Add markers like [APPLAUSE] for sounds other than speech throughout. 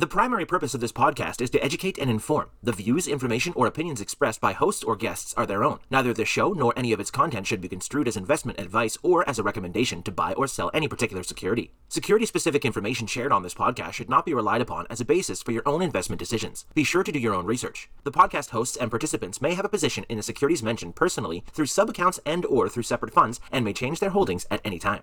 The primary purpose of this podcast is to educate and inform. The views, information, or opinions expressed by hosts or guests are their own. Neither the show nor any of its content should be construed as investment advice or as a recommendation to buy or sell any particular security. Security specific information shared on this podcast should not be relied upon as a basis for your own investment decisions. Be sure to do your own research. The podcast hosts and participants may have a position in the securities mentioned personally through sub accounts and or through separate funds and may change their holdings at any time.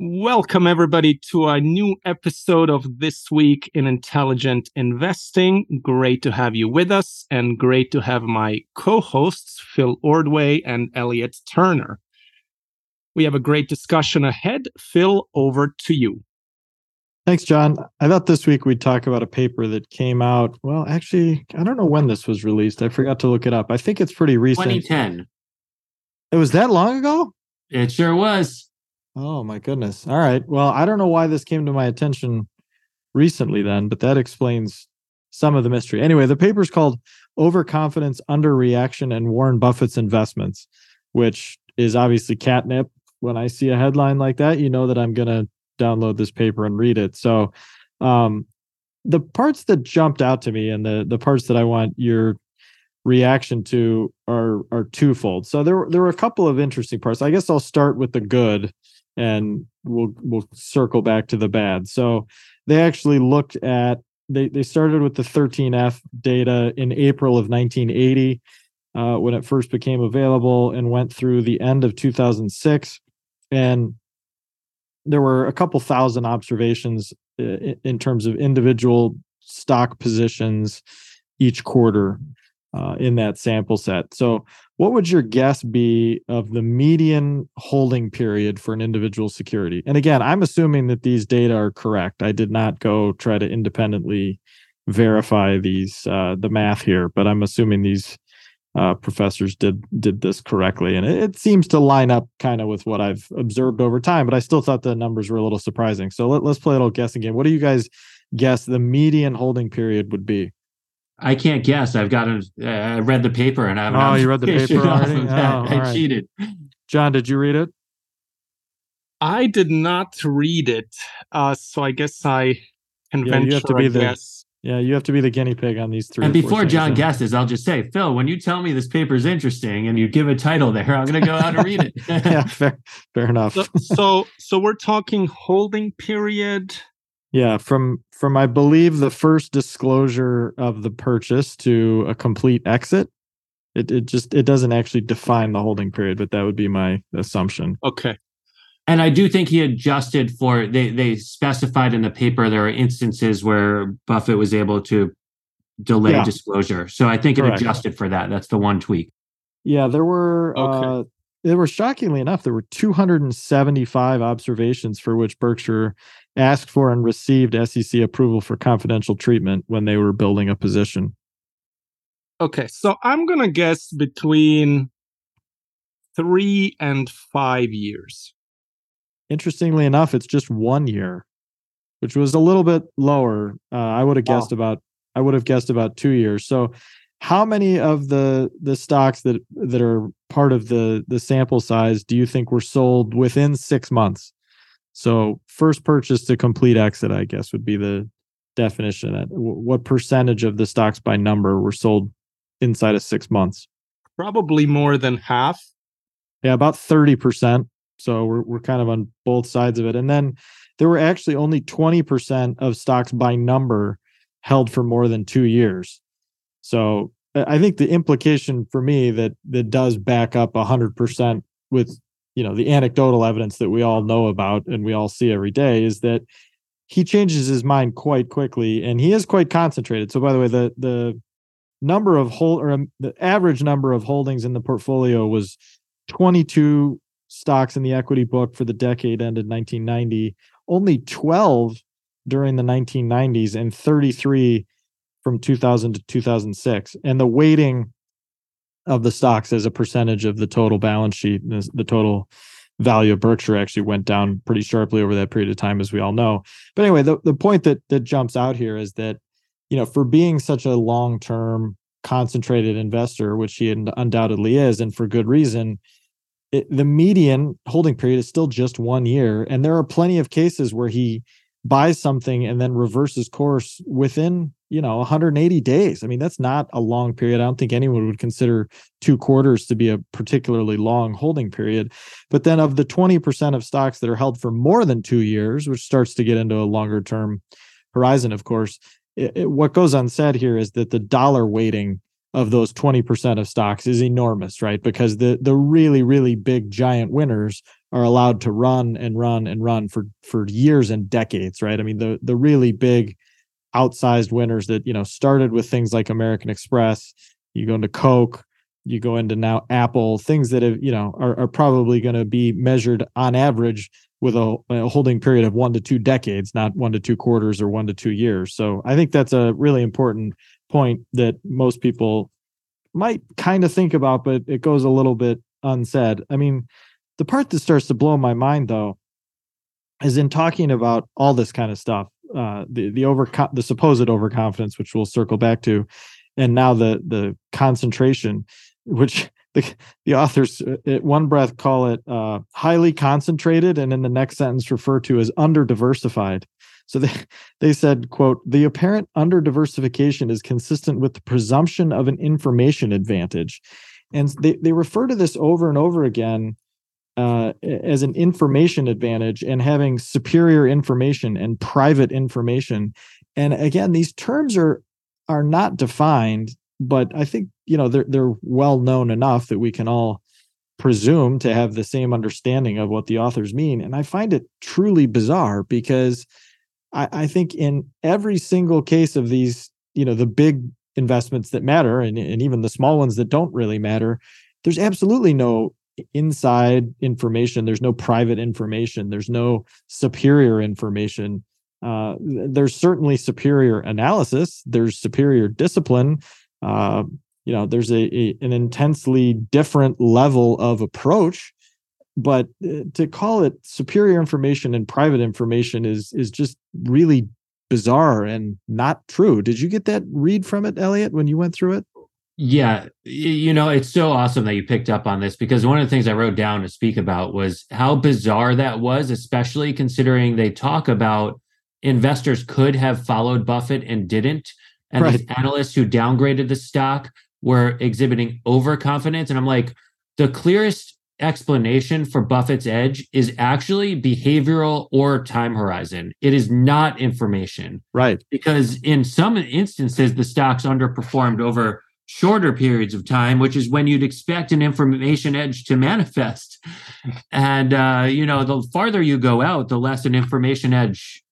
Welcome, everybody, to a new episode of This Week in Intelligent Investing. Great to have you with us, and great to have my co hosts, Phil Ordway and Elliot Turner. We have a great discussion ahead. Phil, over to you. Thanks, John. I thought this week we'd talk about a paper that came out. Well, actually, I don't know when this was released. I forgot to look it up. I think it's pretty recent. 2010. It was that long ago? It sure was. Oh my goodness. All right. Well, I don't know why this came to my attention recently then, but that explains some of the mystery. Anyway, the paper is called Overconfidence, Underreaction, and Warren Buffett's Investments, which is obviously catnip. When I see a headline like that, you know that I'm going to download this paper and read it. So, um, the parts that jumped out to me and the the parts that I want your reaction to are are twofold. So there there were a couple of interesting parts. I guess I'll start with the good and we'll we'll circle back to the bad. So they actually looked at they they started with the 13F data in April of 1980 uh, when it first became available and went through the end of 2006 and there were a couple thousand observations uh, in terms of individual stock positions each quarter uh, in that sample set. So, what would your guess be of the median holding period for an individual security? And again, I'm assuming that these data are correct. I did not go try to independently verify these uh, the math here, but I'm assuming these uh, professors did did this correctly, and it, it seems to line up kind of with what I've observed over time. But I still thought the numbers were a little surprising. So let, let's play a little guessing game. What do you guys guess the median holding period would be? I can't guess. I've got to. Uh, I read the paper and I have. Oh, you read the paper already? Oh, I right. cheated. John, did you read it? I did not read it, uh, so I guess I can yeah, you have to be the, guess. Yeah, you have to be the guinea pig on these three. And before John guesses, I'll just say, Phil, when you tell me this paper is interesting and you give a title there, I'm going to go out and read it. [LAUGHS] yeah, fair, fair enough. so, so, so we're talking holding period. Yeah, from from I believe the first disclosure of the purchase to a complete exit. It it just it doesn't actually define the holding period, but that would be my assumption. Okay. And I do think he adjusted for they they specified in the paper there are instances where Buffett was able to delay yeah. disclosure. So I think it Correct. adjusted for that. That's the one tweak. Yeah, there were okay. uh there were shockingly enough, there were 275 observations for which Berkshire asked for and received SEC approval for confidential treatment when they were building a position. Okay, so I'm going to guess between three and five years. Interestingly enough, it's just one year, which was a little bit lower. Uh, I would have guessed about I would have guessed about two years. So, how many of the the stocks that that are part of the the sample size do you think were sold within six months? So first purchase to complete exit, I guess, would be the definition. At what percentage of the stocks by number were sold inside of six months? Probably more than half. Yeah, about thirty percent. So we're we're kind of on both sides of it. And then there were actually only twenty percent of stocks by number held for more than two years. So I think the implication for me that that does back up hundred percent with you know the anecdotal evidence that we all know about and we all see every day is that he changes his mind quite quickly and he is quite concentrated so by the way the the number of hold or um, the average number of holdings in the portfolio was 22 stocks in the equity book for the decade ended 1990 only 12 during the 1990s and 33 from 2000 to 2006. And the weighting of the stocks as a percentage of the total balance sheet, the total value of Berkshire actually went down pretty sharply over that period of time, as we all know. But anyway, the, the point that that jumps out here is that, you know, for being such a long-term concentrated investor, which he undoubtedly is, and for good reason, it, the median holding period is still just one year. And there are plenty of cases where he buys something and then reverses course within you know 180 days. I mean that's not a long period. I don't think anyone would consider two quarters to be a particularly long holding period. But then of the 20% of stocks that are held for more than two years which starts to get into a longer term horizon of course it, it, what goes unsaid here is that the dollar weighting of those 20% of stocks is enormous right? Because the the really really big giant winners are allowed to run and run and run for for years and decades right? I mean the the really big outsized winners that you know started with things like american express you go into coke you go into now apple things that have you know are, are probably going to be measured on average with a, a, holding period of one to two decades not one to two quarters or one to two years. So i think that's a really important point that most people might kind of think about but it goes a little bit unsaid. I mean the part that starts to blow my mind though is in talking about all this kind of stuff uh, the the over the supposed overconfidence which we'll circle back to and now the the concentration which [LAUGHS] the, the authors uh, at one breath call it uh, highly concentrated and in the next sentence refer to as under diversified so they, [LAUGHS] they said quote the apparent under diversification is consistent with the presumption of an information advantage. And they, they refer to this over and over again uh, as an information advantage and having superior information and private information. And again, these terms are are not defined, but I think you know they're they're well known enough that we can all presume to have the same understanding of what the authors mean. And I find it truly bizarre because I, I think in every single case of these, you know, the big investments that matter and, and even the small ones that don't really matter, there's absolutely no inside information there's no private information there's no superior information. Uh, there's certainly superior analysis there's superior discipline. Uh, you know there's a, a, an intensely different level of approach but uh, to call it superior information and private information is is just really bizarre and not true. Did you get that read from it elliot when you went through it yeah, you know, it's so awesome that you picked up on this because one of the things I wrote down to speak about was how bizarre that was, especially considering they talk about investors could have followed Buffett and didn't. And right. these analysts who downgraded the stock were exhibiting overconfidence. And I'm like, the clearest explanation for Buffett's edge is actually behavioral or time horizon. It is not information. Right. Because in some instances, the stocks underperformed over shorter periods of time, which is when you'd expect an information edge to manifest. And uh, you know, the farther you go out, the less an information edge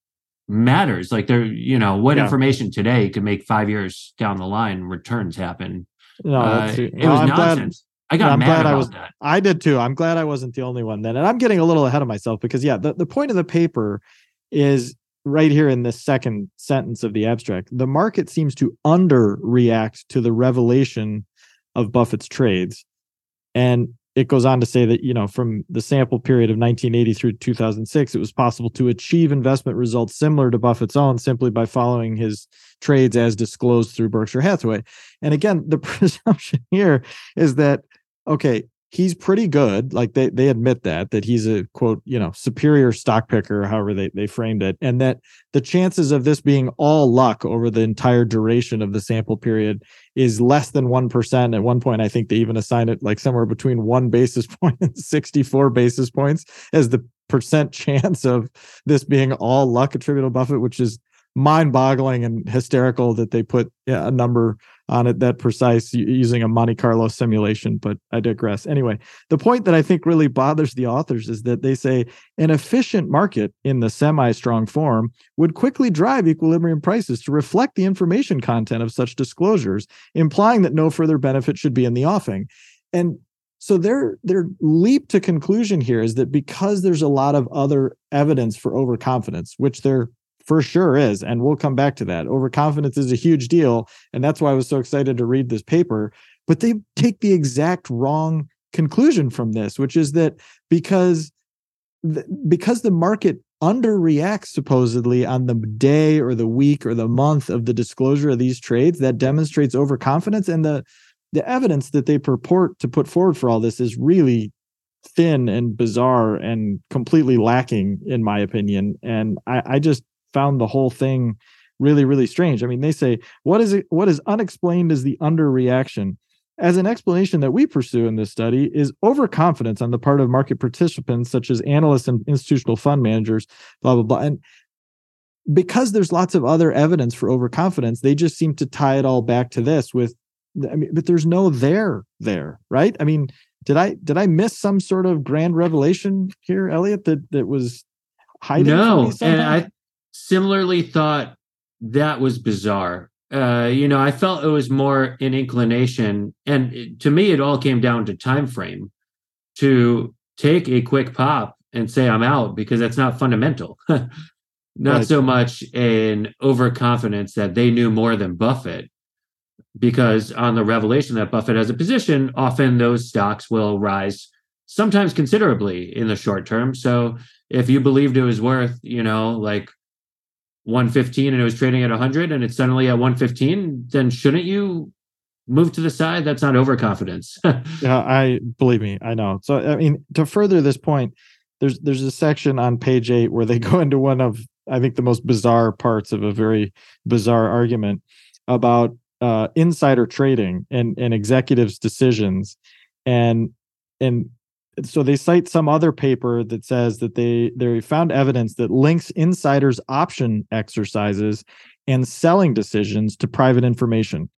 matters. Like there, you know, what yeah. information today could make five years down the line returns happen. No, uh, it no, was I'm nonsense. Glad, I got I'm mad glad I was, that. I did too. I'm glad I wasn't the only one then. And I'm getting a little ahead of myself because yeah, the, the point of the paper is right here in this second sentence of the abstract, the market seems to underreact to the revelation of Buffett's trades. And it goes on to say that, you know, from the sample period of 1980 through 2006, it was possible to achieve investment results similar to Buffett's own simply by following his trades as disclosed through Berkshire Hathaway. And again, the [LAUGHS] presumption here is that, okay, he's pretty good. Like they they admit that that he's a quote you know superior stock picker, however they they framed it, and that the chances of this being all luck over the entire duration of the sample period is less than one percent. At one point, I think they even assign it like somewhere between one basis [LAUGHS] point and sixty four basis points as the percent chance of this being all luck attributable to Buffett, which is mind boggling and hysterical that they put yeah, a number on it that precise using a Monte Carlo simulation, but I digress. Anyway, the point that I think really bothers the authors is that they say an efficient market in the semi strong form would quickly drive equilibrium prices to reflect the information content of such disclosures, implying that no further benefit should be in the offing. And so their their leap to conclusion here is that because there's a lot of other evidence for overconfidence, which there for sure is, and we'll come back to that. Overconfidence is a huge deal, and that's why I was so excited to read this paper. But they take the exact wrong conclusion from this, which is that because because the market underreacts supposedly on the day or the week or the month of the disclosure of these trades, that demonstrates overconfidence, and the the evidence that they purport to put forward for all this is really thin and bizarre and completely lacking in my opinion and I, I, just found the whole thing really really strange i mean they say what is it what is unexplained is the underreaction as an explanation that we pursue in this study is overconfidence on the part of market participants such as analysts and institutional fund managers blah blah blah and because there's lots of other evidence for overconfidence they just seem to tie it all back to this with I mean, but there's no there there, right? I mean, did I did I miss some sort of grand revelation here, Elliot, that that was hiding? No, and I similarly thought that was bizarre. Uh, you know, I felt it was more an inclination, and it, to me, it all came down to time frame. To take a quick pop and say I'm out because that's not fundamental. [LAUGHS] not right. so much an overconfidence that they knew more than Buffett because on the revelation that Buffett has a position, often those stocks will rise sometimes considerably in the short term. So if you believed it was worth, you know, like 115 and it was trading at 100 and it's suddenly at 115, then shouldn't you move to the side? That's not overconfidence. [LAUGHS] yeah, I believe me, I know. So I mean, to further this point, there's there's a section on page 8 where they [LAUGHS] go into one of I think the most bizarre parts of a very bizarre argument about uh, insider trading and and executives' decisions, and and so they cite some other paper that says that they they found evidence that links insiders' option exercises and selling decisions to private information.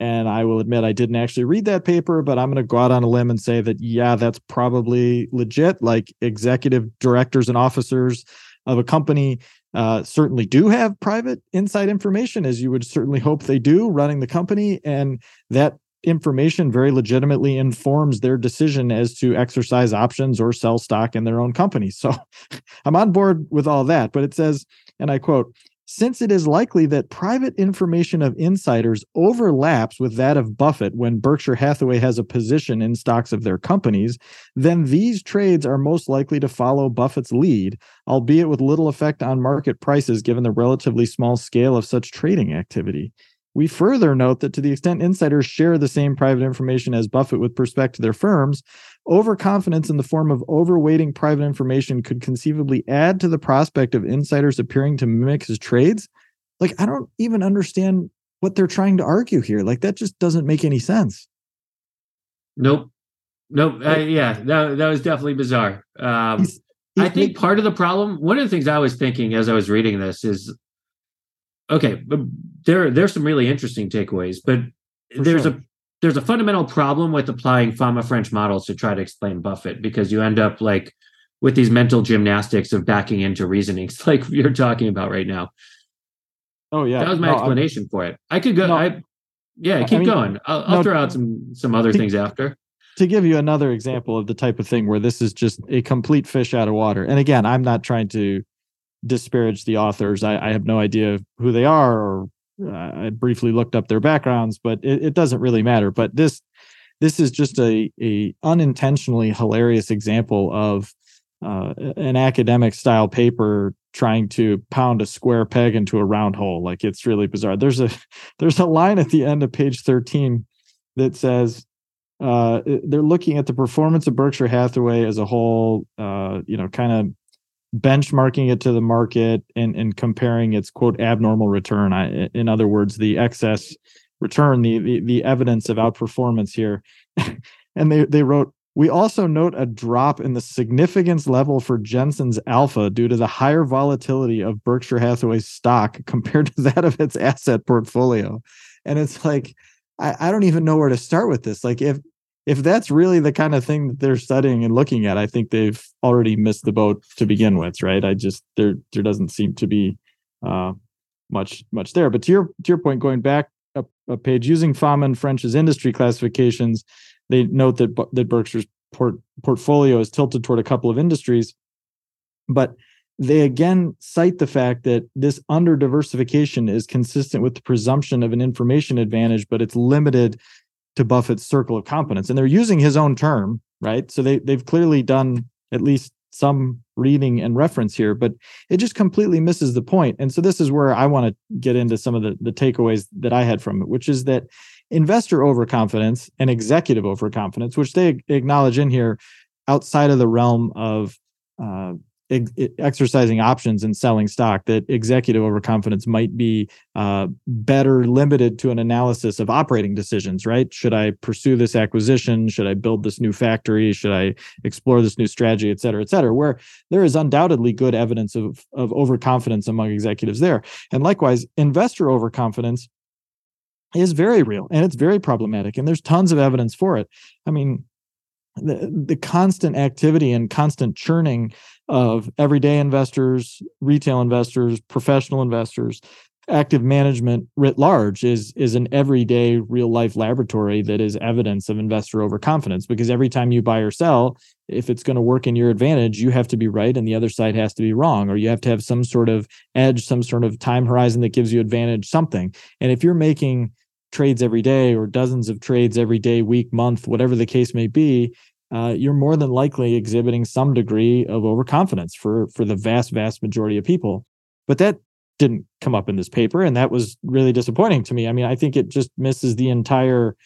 And I will admit I didn't actually read that paper, but I'm going to go out on a limb and say that yeah, that's probably legit. Like executive directors and officers of a company uh, certainly do have private inside information, as you would certainly hope they do, running the company. And that information very legitimately informs their decision as to exercise options or sell stock in their own company. So [LAUGHS] I'm on board with all that. But it says, and I quote, since it is likely that private information of insiders overlaps with that of Buffett when Berkshire Hathaway has a position in stocks of their companies, then these trades are most likely to follow Buffett's lead, albeit with little effect on market prices given the relatively small scale of such trading activity. We further note that to the extent insiders share the same private information as Buffett with respect to their firms, overconfidence in the form of overweighting private information could conceivably add to the prospect of insiders appearing to mimic his trades. Like, I don't even understand what they're trying to argue here. Like, that just doesn't make any sense. Nope. Nope. Uh, yeah, that, that was definitely bizarre. Um, he's, he's I think part of the problem, one of the things I was thinking as I was reading this is okay, there there's some really interesting takeaways, but For there's sure. a there's a fundamental problem with applying Fama French models to try to explain Buffett because you end up like with these mental gymnastics of backing into reasonings [LAUGHS] like you're talking about right now. Oh yeah, that was my no, explanation I'm, for it. I could go. No, I yeah, keep I mean, going. I'll, I'll no, throw out some some other to, things after. To give you another example of the type of thing where this is just a complete fish out of water, and again, I'm not trying to disparage the authors. I, I have no idea who they are, or uh, I briefly looked up their backgrounds, but it, it doesn't really matter. But this this is just a a unintentionally hilarious example of uh, an academic style paper trying to pound a square peg into a round hole. Like it's really bizarre. There's a [LAUGHS] there's a line at the end of page 13 that says uh, they're looking at the performance of Berkshire Hathaway as a whole, uh, you know, kind of benchmarking it to the market and, and comparing its quote abnormal return. I, in other words, the excess return, the, the, the evidence of outperformance here. [LAUGHS] and they, they wrote, we also note a drop in the significance level for Jensen's alpha due to the higher volatility of Berkshire Hathaway's stock compared to that of its asset portfolio. And it's like, I, I don't even know where to start with this. Like, if if that's really the kind of thing that they're studying and looking at, I think they've already missed the boat to begin with, right? I just there there doesn't seem to be uh, much much there. But to your to your point, going back a, a page using Fama and French's industry classifications, they note that that Berkshire's port, portfolio is tilted toward a couple of industries, but they again cite the fact that this under diversification is consistent with the presumption of an information advantage, but it's limited to Buffett's circle of competence. And they're using his own term, right? So they they've clearly done at least some reading and reference here, but it just completely misses the point. And so this is where I want to get into some of the, the takeaways that I had from it, which is that investor overconfidence and executive overconfidence, which they acknowledge in here outside of the realm of uh, exercising options and selling stock that executive overconfidence might be uh, better limited to an analysis of operating decisions right? Should i pursue this acquisition? Should i build this new factory? Should i explore this new strategy et cetera et cetera where there is undoubtedly good evidence of, of overconfidence among executives there. And likewise investor overconfidence is very real and it's very problematic and there's tons of evidence for it. I mean the, the constant activity and constant churning of everyday investors, retail investors, professional investors, active management writ large is is an everyday real life laboratory that is evidence of investor overconfidence because every time you buy or sell if it's going to work in your advantage you have to be right and the other side has to be wrong or you have to have some sort of edge some sort of time horizon that gives you advantage something. And if you're making trades every day or dozens of trades every day week month whatever the case may be uh, you're more than likely exhibiting some degree of overconfidence for for the vast vast majority of people. But that didn't come up in this paper and that was really disappointing to me. I mean i think it just misses the entire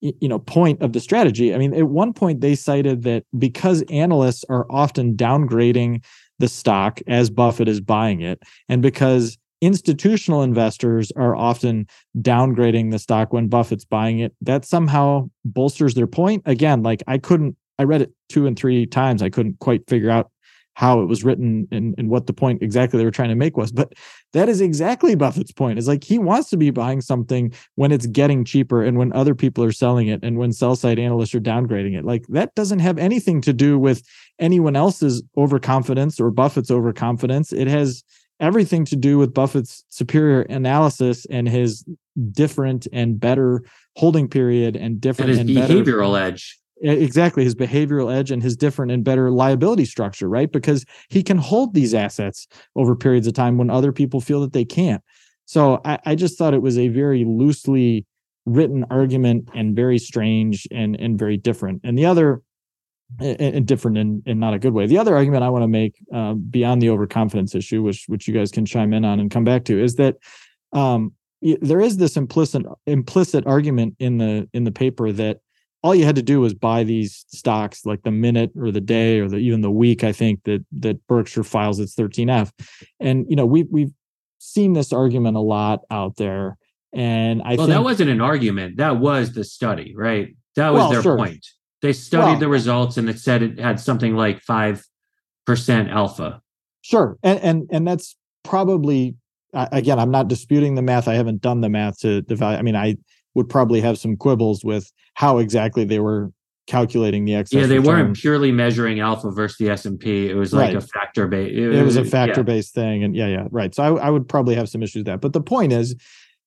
you know point of the strategy. I mean at one point they cited that because analysts are often downgrading the stock as buffett is buying it and because institutional investors are often downgrading the stock when Buffett's buying it. That somehow bolsters their point. Again, like I couldn't, I read it two and three times. I couldn't quite figure out how it was written and, and what the point exactly they were trying to make was. But that is exactly Buffett's point. Is like he wants to be buying something when it's getting cheaper and when other people are selling it and when sell side analysts are downgrading it. Like that doesn't have anything to do with anyone else's overconfidence or Buffett's overconfidence. It has everything to do with Buffett's superior analysis and his different and better holding period and different and his and behavioral better, edge. Exactly, his behavioral edge and his different and better liability structure, right? Because he can hold these assets over periods of time when other people feel that they can't. So I, I just thought it was a very loosely written argument and very strange and and very different. And the other and different in, in not a good way. The other argument I want to make uh, beyond the overconfidence issue, which which you guys can chime in on and come back to, is that um, there is this implicit implicit argument in the in the paper that all you had to do was buy these stocks like the minute or the day or the, even the week. I think that that Berkshire files its 13F, and you know we we've seen this argument a lot out there. And I well, think, that wasn't an argument. That was the study, right? That was well, their sure. point. They studied well, the results and it said it had something like five percent alpha. Sure, and and and that's probably again. I'm not disputing the math. I haven't done the math to the value. I mean, I would probably have some quibbles with how exactly they were calculating the excess. Yeah, they return. weren't purely measuring alpha versus the S and P. It was like right. a factor based. It, it, was a factor based thing, and yeah, yeah, right. So I, I would probably have some issues with that. But the point is,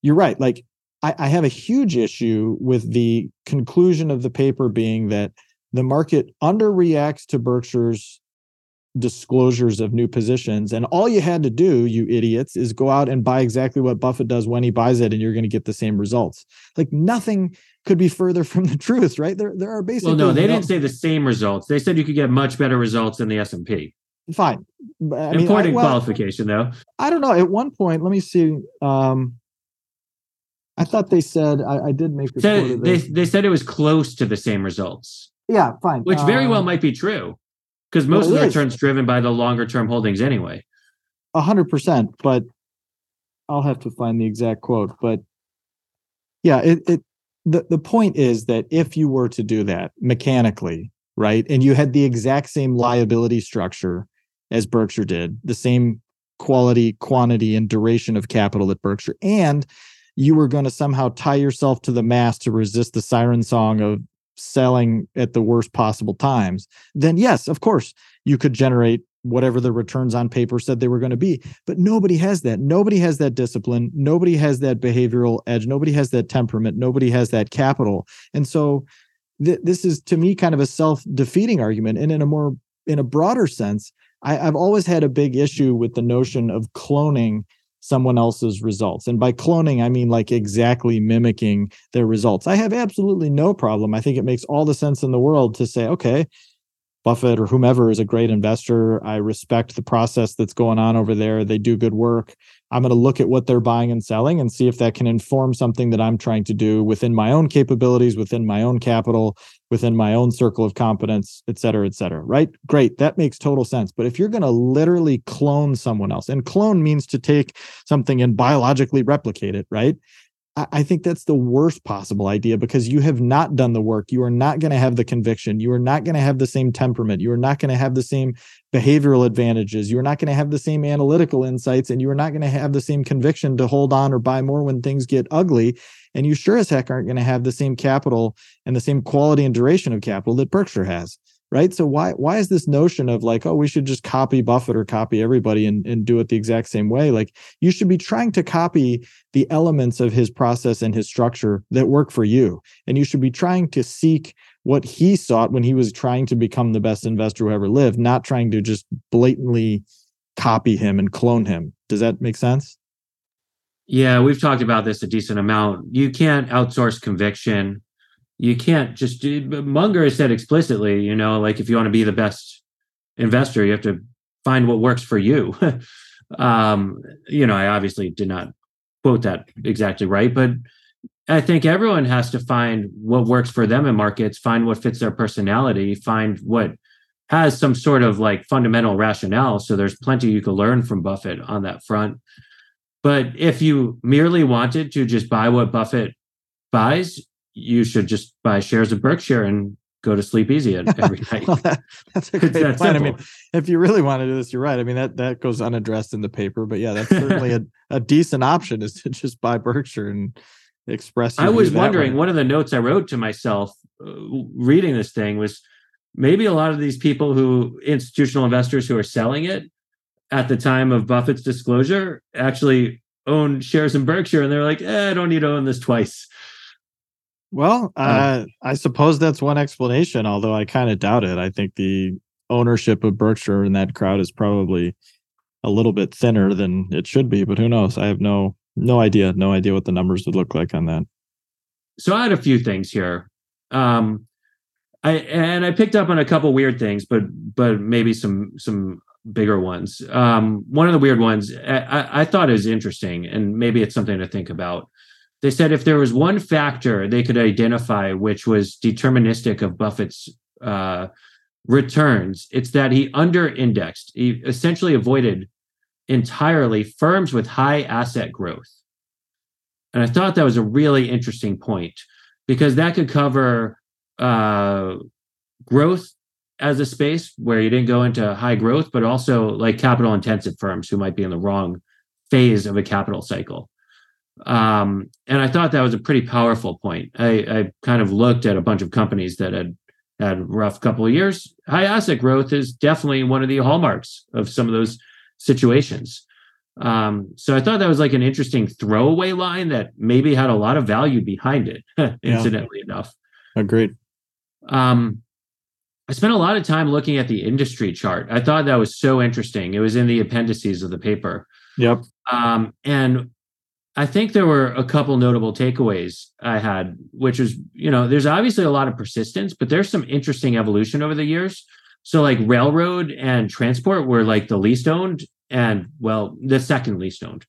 you're right. Like I, I have a huge issue with the conclusion of the paper being that the market underreacts to Berkshire's disclosures of new positions. And all you had to do, you idiots, is go out and buy exactly what Buffett does when he buys it, and you're going to get the same results. Like nothing could be further [LAUGHS] from the truth, right? There, there are basically. Well, no, they didn't say the same results. They said you could get much better results than the S and P. Fine. I Important mean, I, well, qualification, though. I don't know. At one point, let me see. Um, I thought they said I, I did make. Said, they they said it was close to the same results. Yeah, fine. Which very well um, might be true, because most well, of the returns driven by the longer term holdings anyway. A hundred percent, but I'll have to find the exact quote. But yeah, it, it the the point is that if you were to do that mechanically, right, and you had the exact same liability structure as Berkshire did, the same quality, quantity, and duration of capital that Berkshire, and you were going to somehow tie yourself to the mast to resist the siren song of selling at the worst possible times, then yes, of course, you could generate whatever the returns on paper said they were going to be. But nobody has that. Nobody has that discipline. Nobody has that behavioral edge. Nobody has that temperament. Nobody has that capital. And so th- this is to me kind of a self-defeating argument and in a more in a broader sense I, i've always had a big issue with the notion of cloning someone else's results. And by cloning i mean like exactly mimicking their results. I have absolutely no problem. I think it makes all the sense in the world to say okay buffett or whomever is a great investor. I respect the process that's going on over there. They do good work I'm going to look at what they're buying and selling and see if that can inform something that I'm trying to do within my own capabilities, within my own capital, within my own circle of competence, et cetera, et cetera. Right? Great. That makes total sense. But if you're going to literally clone someone else, and clone means to take something and biologically replicate it, right? I think that's the worst possible idea because you have not done the work. You are not going to have the conviction. You are not going to have the same temperament. You are not going to have the same behavioral advantages. You are not going to have the same analytical insights and you are not going to have the same conviction to hold on or buy more when things get ugly. And you sure as heck aren't going to have the same capital and the same quality and duration of capital that Berkshire has right? So why why is this notion of like oh we should just copy buffett or copy everybody and, and do it the exact same way? Like you should be trying to copy the elements of his process and his structure that work for you. And you should be trying to seek what he sought when he was trying to become the best investor who ever lived not trying to just blatantly copy him and clone him. Does that make sense? Yeah we've talked about this a decent amount. You can't outsource conviction you can't just Munger has said explicitly, you know, like if you want to be the best investor, you have to find what works for you. [LAUGHS] um, you know, I obviously did not quote that exactly right, but I think everyone has to find what works for them in markets, find what fits their personality, find what has some sort of like fundamental rationale. So there's plenty you could learn from Buffett on that front. But if you merely wanted to just buy what Buffett buys, you should just buy shares of Berkshire and go to sleep easy [LAUGHS] every night. well, that, that's a great that plan. I mean, if you really want to do this, you're right. I mean, that that goes unaddressed in the paper, but yeah, that's certainly a, [LAUGHS] a decent option is to just buy Berkshire and express. I was wondering, way. one of the notes I wrote to myself uh, reading this thing was maybe a lot of these people who institutional investors who are selling it at the time of Buffett's disclosure actually own shares in Berkshire, and they're like, eh, I don't need to own this twice. Well, uh, I suppose that's one explanation, although I kind of doubt it. I think the ownership of Berkshire in that crowd is probably a little bit thinner than it should be, but who knows? I have no no idea, no idea what the numbers would look like on that. So I had a few things here. Um I and I picked up on a couple weird things, but but maybe some some bigger ones. Um one of the weird ones I, I thought is interesting and maybe it's something to think about they said if there was one factor they could identify which was deterministic of Buffett's uh, returns, it's that he under indexed, he essentially avoided entirely firms with high asset growth. And I thought that was a really interesting point because that could cover uh, growth as a space where you didn't go into high growth, but also like capital intensive firms who might be in the wrong phase of a capital cycle. Um, and I thought that was a pretty powerful point. I, I kind of looked at a bunch of companies that had had rough couple of years. High asset growth is definitely one of the hallmarks of some of those situations. Um, so I thought that was like an interesting throwaway line that maybe had a lot of value behind it, [LAUGHS] incidentally yeah. enough. Agreed. Um, I spent a lot of time looking at the industry chart. I thought that was so interesting. It was in the appendices of the paper. Yep. Um, and I think there were a couple notable takeaways I had, which is, you know, there's obviously a lot of persistence, but there's some interesting evolution over the years. So, like railroad and transport were like the least owned, and well, the second least owned.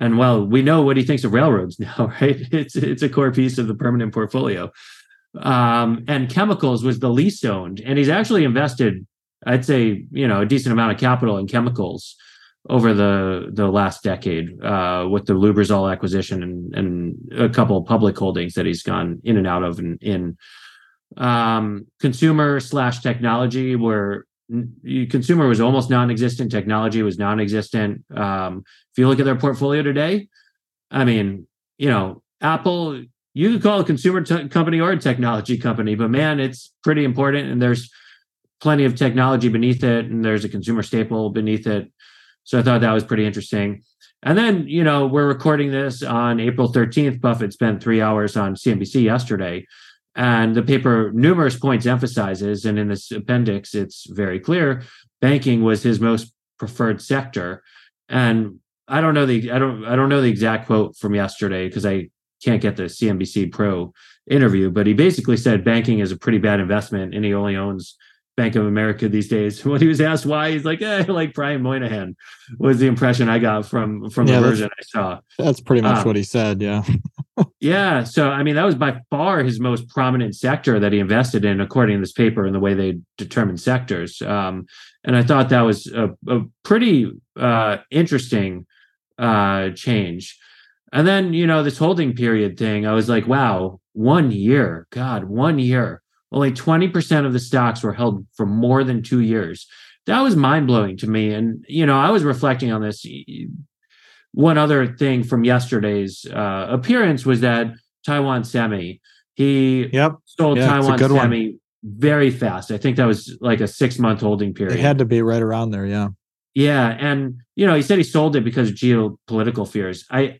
And well, we know what he thinks of railroads [LAUGHS] now, right? It's it's a core piece of the permanent portfolio. Um, and chemicals was the least owned, and he's actually invested, I'd say, you know, a decent amount of capital in chemicals over the the last decade uh, with the Lubrizol acquisition and, and a couple of public holdings that he's gone in and out of and in. Um, consumer slash technology where consumer was almost non-existent technology was non-existent. Um, if you look at their portfolio today i mean you know apple you could call a consumer company or a technology company but man it's pretty important and there's plenty of technology beneath it and there's a consumer staple beneath it so I thought that was pretty interesting. And then, you know, we're recording this on April 13th. Buffett spent three hours on CNBC yesterday. And the paper numerous points emphasizes, and in this appendix, it's very clear banking was his most preferred sector. And I don't know the I don't I don't know the exact quote from yesterday because I can't get the CNBC Pro interview, but he basically said banking is a pretty bad investment and he only owns Bank of America these days. [LAUGHS] When he was asked why, he's like, eh, [LAUGHS] like Brian Moynihan was the impression I got from from yeah, the version I saw. That's pretty much um, what he said. Yeah. [LAUGHS] yeah. So I mean, that was by far his most prominent sector that he invested in, according to this paper and the way they determine sectors. Um, and I thought that was a, a pretty uh, interesting uh, change. And then, you know, this holding period thing, I was like, wow, one year, God, one year. Only 20% of the stocks were held for more than two years. That was mind blowing to me. And, you know, I was reflecting on this. One other thing from yesterday's uh, appearance was that Taiwan Semi, he yep. sold yeah, Taiwan Semi one. very fast. I think that was like a six month holding period. It had to be right around there. Yeah. Yeah. And, you know, he said he sold it because of geopolitical fears. I,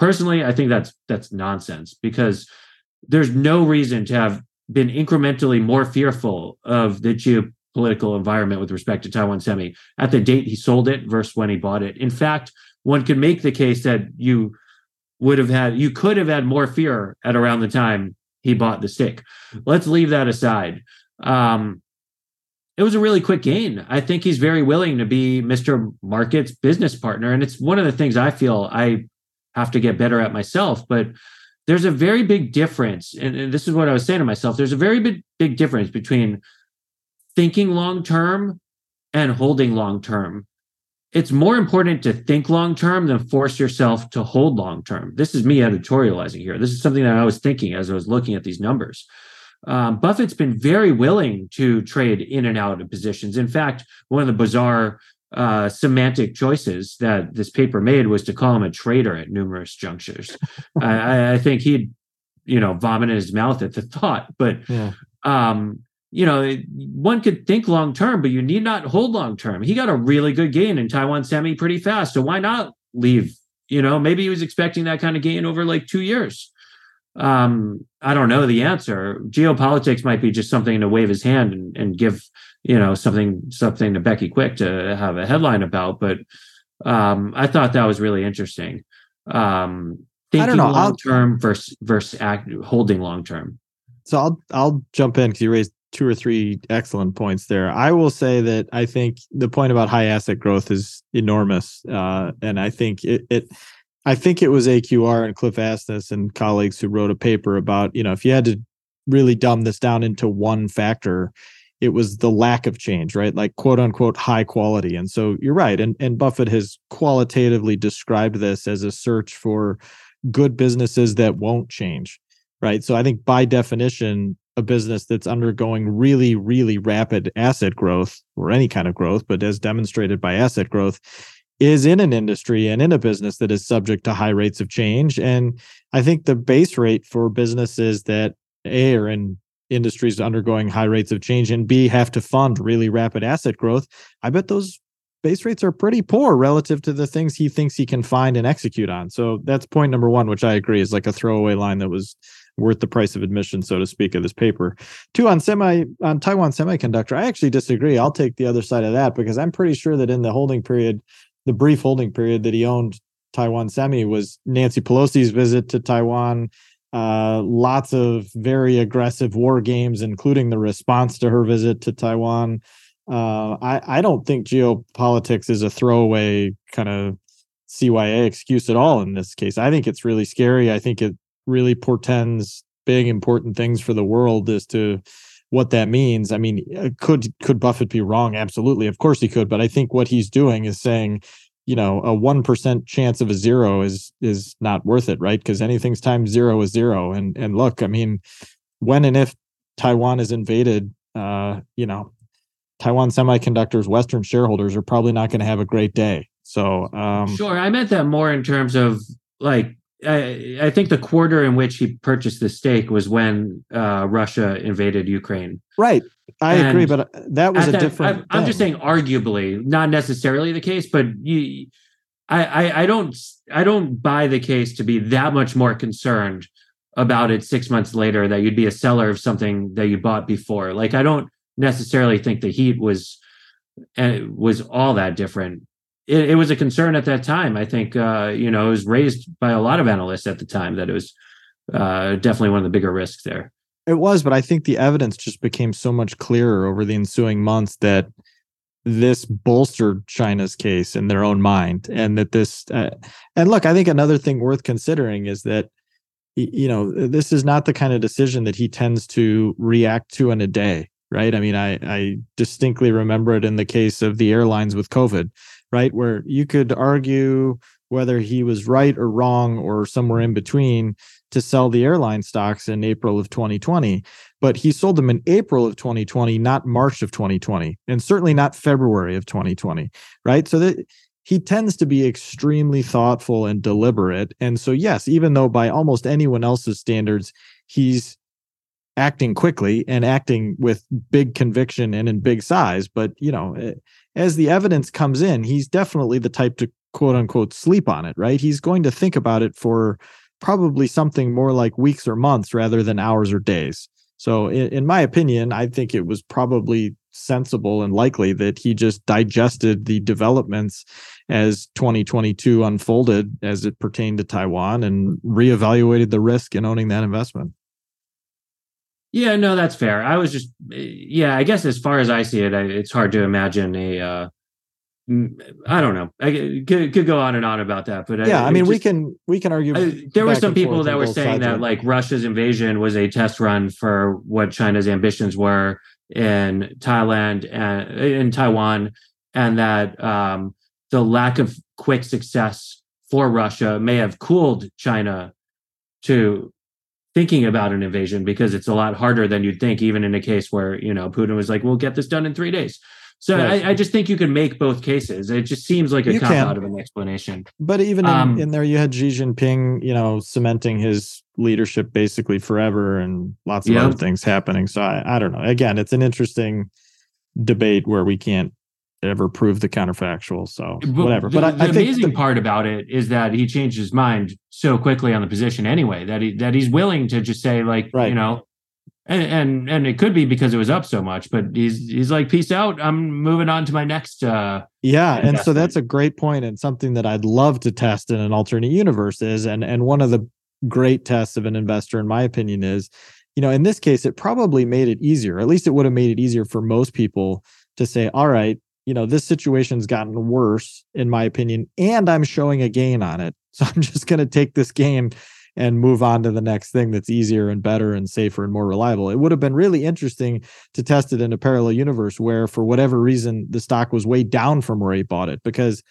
personally i think that's that's nonsense because there's no reason to have been incrementally more fearful of the geopolitical environment with respect to taiwan semi at the date he sold it versus when he bought it in fact one could make the case that you would have had you could have had more fear at around the time he bought the stick let's leave that aside um, it was a really quick gain. I think he's very willing to be Mr. Market's business partner. And it's one of the things I feel I have to get better at myself. But there's a very big difference. And, and this is what I was saying to myself there's a very big, big difference between thinking long term and holding long term. It's more important to think long term than force yourself to hold long term. This is me editorializing here. This is something that I was thinking as I was looking at these numbers. Um, Buffett's been very willing to trade in and out of positions. In fact, one of the bizarre uh, semantic choices that this paper made was to call him a traitor at numerous junctures. [LAUGHS] I, I, think he'd, you know, vomit in his mouth at the thought. But, yeah. um, you know, one could think long term, but you need not hold long term. He got a really good gain in Taiwan Semi pretty fast. So why not leave? You know, maybe he was expecting that kind of gain over like two years. Um, I don't know the answer. Geopolitics might be just something to wave his hand and, and give you know something something to Becky Quick to have a headline about. But um, I thought that was really interesting. Um, thinking long term versus versus act, holding long term. So I'll I'll jump in because you raised two or three excellent points there. I will say that I think the point about high asset growth is enormous, uh, and I think it, it I think it was AQR and Cliff Asness and colleagues who wrote a paper about you know if you had to really dumb this down into one factor it was the lack of change, right? Like quote unquote high quality. And so you're right. And and Buffett has qualitatively described this as a search for good businesses that won't change. Right. So I think by definition, a business that's undergoing really, really rapid asset growth or any kind of growth, but as demonstrated by asset growth, is in an industry and in a business that is subject to high rates of change. And I think the base rate for businesses that A are in industries undergoing high rates of change and B have to fund really rapid asset growth, I bet those base rates are pretty poor relative to the things he thinks he can find and execute on. So that's point number one, which I agree is like a throwaway line that was worth the price of admission, so to speak, of this paper. Two on semi on Taiwan Semiconductor, I actually disagree. I'll take the other side of that because I'm pretty sure that in the holding period, the brief holding period that he owned Taiwan Semi was Nancy Pelosi's visit to Taiwan uh, lots of very aggressive war games, including the response to her visit to Taiwan. Uh, I, I don't think geopolitics is a throwaway kind of CYA excuse at all in this case. I think it's really scary. I think it really portends big important things for the world as to what that means. I mean, uh, could could Buffett be wrong? Absolutely, of course he could. But I think what he's doing is saying you know a 1% chance of a zero is is not worth it right? Because anything's times zero is zero. And and look i mean when and if taiwan is invaded uh you know taiwan semiconductors western shareholders are probably not going to have a great day. So um sure i meant that more in terms of like I, I think the quarter in which he purchased the stake was when uh, Russia invaded Ukraine. Right. I and agree, but uh, that was a that, different. I, am just saying, arguably, not necessarily the case, but you, I, I, I don't, I don't buy the case to be that much more concerned about it six months later that you'd be a seller of something that you bought before. Like I don't necessarily think the heat was uh, was all that different. It, it, was a concern at that time. I think uh, you know it was raised by a lot of analysts at the time that it was uh, definitely one of the bigger risks there. It was, but I think the evidence just became so much clearer over the ensuing months that this bolstered China's case in their own mind, and that this. Uh, and look, I think another thing worth considering is that you know this is not the kind of decision that he tends to react to in a day right i mean i i distinctly remember it in the case of the airlines with covid right where you could argue whether he was right or wrong or somewhere in between to sell the airline stocks in April of 2020 but he sold them in April of 2020 not March of 2020 and certainly not February of 2020 right so that he tends to be extremely thoughtful and deliberate. And so, yes, even though by almost anyone else's standards, he's acting quickly and acting with big conviction and in big size, but you know, eh, as the evidence comes in, he's definitely the type to quote unquote sleep on it, right? He's going to think about it for probably something more like weeks or months rather than hours or days. So, in, in my opinion, I think it was probably sensible and likely that he just digested the developments as 2022 unfolded as it pertained to Taiwan and reevaluated the risk in owning that investment. Yeah, no, that's fair. I was just, yeah, I guess as far as I see it, I, it's hard to imagine a, uh, I don't know. I could, could go on and on about that, but yeah, I, I mean, just, we can we can argue. I, there were some people that were saying that like Russia's invasion was a test run for what China's ambitions were in Thailand and in Taiwan, and that um, the lack of quick success for Russia may have cooled China to thinking about an invasion because it's a lot harder than you'd think, even in a case where you know Putin was like, "We'll get this done in three days." So I, I, just think you can make both cases. It just seems like a cop out of an explanation. But even in, um, in, there, you had Xi Jinping, you know, cementing his leadership basically forever, and lots of other things happening. So I, I don't know. Again, it's an interesting debate where we can't ever prove the counterfactual. So but whatever. The, but I, the I amazing the, part about it is that he changed his mind so quickly on the position anyway that he that he's willing to just say like right. you know and, and and it could be because it was up so much but he's he's like peace out i'm moving on to my next uh yeah investment. and so that's a great point and something that i'd love to test in an alternate universe is and and one of the great tests of an investor in my opinion is you know in this case it probably made it easier at least it would have made it easier for most people to say all right you know this situation's gotten worse in my opinion and i'm showing a gain on it [LAUGHS] so i'm just going to take this gain and move on to the next thing that's easier and better and safer and more reliable. It would have been really interesting to test it in a parallel universe where, for whatever reason, the stock was way down from where he bought it because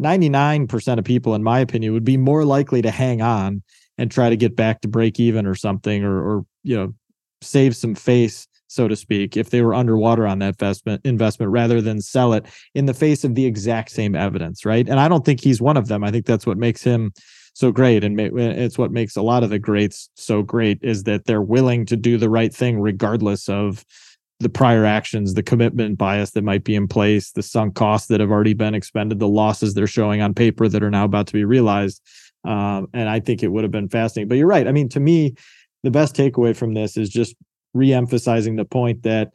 99% of people, in my opinion, would be more likely to hang on and try to get back to break even or something or, or you know, save some face so to speak, if they were underwater on that investment investment rather than sell it in the face of the exact same evidence, right? And I don't think he's one of them. I think that's what makes him so great and it's what makes a lot of the greats so great is that they're willing to do the right thing regardless of the prior actions the commitment bias that might be in place the sunk costs that have already been expended the losses they're showing on paper that are now about to be realized um, and i think it would have been fascinating but you're right i mean to me the best takeaway from this is just re-emphasizing the point that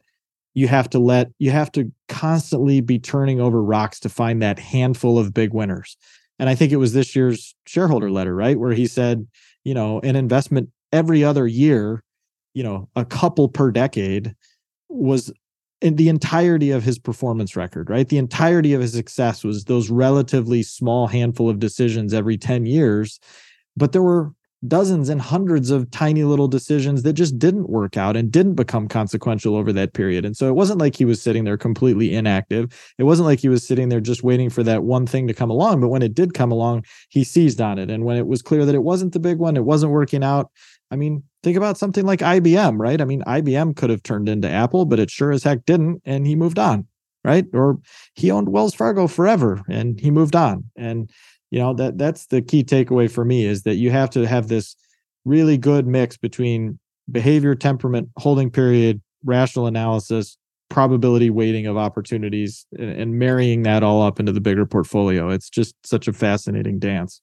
you have to let you have to constantly be turning over rocks to find that handful of big winners and I think it was this year's shareholder letter, right? Where he said, you know, an investment every other year, you know, a couple per decade was in the entirety of his performance record, right? The entirety of his success was those relatively small handful of decisions every 10 years. But there were dozens and hundreds of tiny little decisions that just didn't work out and didn't become consequential over that period. And so it wasn't like he was sitting there completely inactive. It wasn't like he was sitting there just waiting for that one thing to come along. But when it did come along, he seized on it. And when it was clear that it wasn't the big one, it wasn't working out. I mean, think about something like IBM, right? I mean, IBM could have turned into Apple, but it sure as heck didn't. And he moved on, right? Or he owned Wells Fargo forever and he moved on. And you know that that's the key takeaway for me is that you have to have this really good mix between behavior temperament holding period rational analysis probability weighting of opportunities and, and marrying that all up into the bigger portfolio it's just such a fascinating dance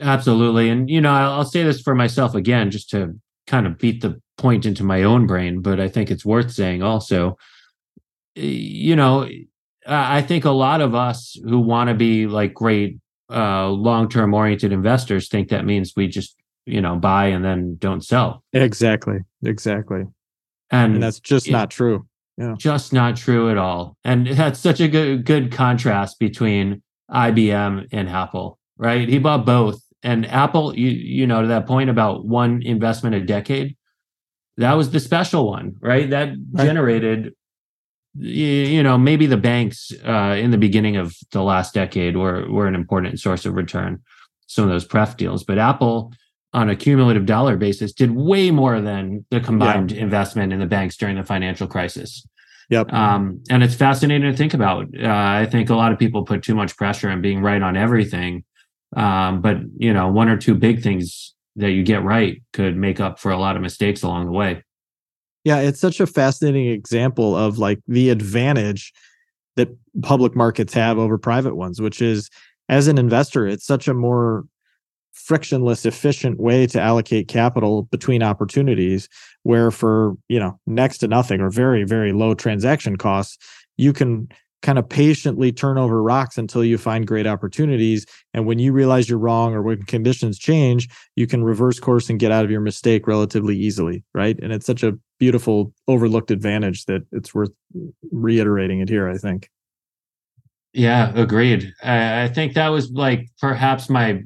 absolutely and you know i'll say this for myself again just to kind of beat the point into my own brain, but I think it's worth saying also. Eh, you know, I think a lot of us who want to be like great uh, long-term oriented investors think that means we just you know buy and then don't sell. Exactly. Exactly. And, And that's just it- not true. Yeah. just not true at all. And that's such a good good contrast between IBM and Apple, right? He bought both. And Apple, you you know, to that point about one investment a decade, that was the special one, right? That Right. generated you know, maybe the banks uh, in the beginning of the last decade were were an important source of return, some of those pref deals. But Apple, on a cumulative dollar basis, did way more than the combined investment in the banks during the financial crisis. Yep. Um, and it's fascinating to think about. Uh, I think a lot of people put too much pressure on being right on everything, um, but you know, one or two big things that you get right could make up for a lot of mistakes along the way. Yeah, it's such a fascinating example of like the advantage that public markets have over private ones, which is as an investor, it's such a more frictionless, efficient way to allocate capital between opportunities where for, you know, next to nothing or very, very low transaction costs, you can kind of patiently turn over rocks until you find great opportunities. And when you realize you're wrong or when conditions change, you can reverse course and get out of your mistake relatively easily. Right. And it's such a beautiful overlooked advantage that it's worth reiterating it here, I think. Yeah, agreed. I, I think that was like perhaps my.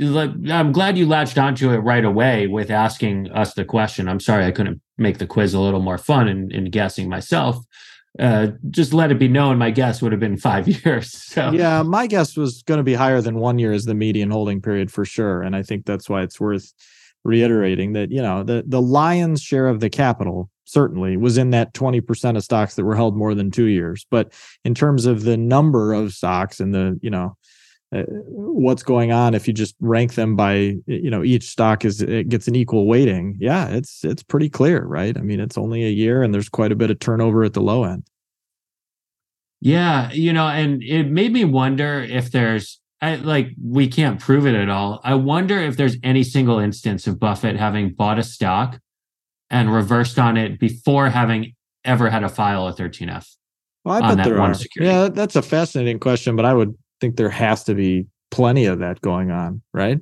like, I'm glad you latched onto it right away with asking us the question. I'm sorry I couldn't make the quiz a little more fun in, in guessing myself. Uh, just let it be known, my guess would have been five [LAUGHS] years. So Yeah, my guess was going to be higher than one year as the median holding period for sure. And I think that's why it's worth reiterating that, you know, the, the lion's share of the capital certainly was in that 20% of stocks that were held more than two years. But in terms of the number of stocks and the, you know, uh, what's going on if you just rank them by you know each stock is it gets an equal weighting yeah it's it's pretty clear right i mean it's only a year and there's quite a bit of turnover at the low end Yeah, you know, and it made me wonder if there's I like we can't prove it at all. I wonder if there's any single instance of Buffett having bought a stock and reversed on it before having ever had to file a 13F. well, i on bet that there one are security. yeah that's a fascinating question but i would think there has to be plenty of that going on right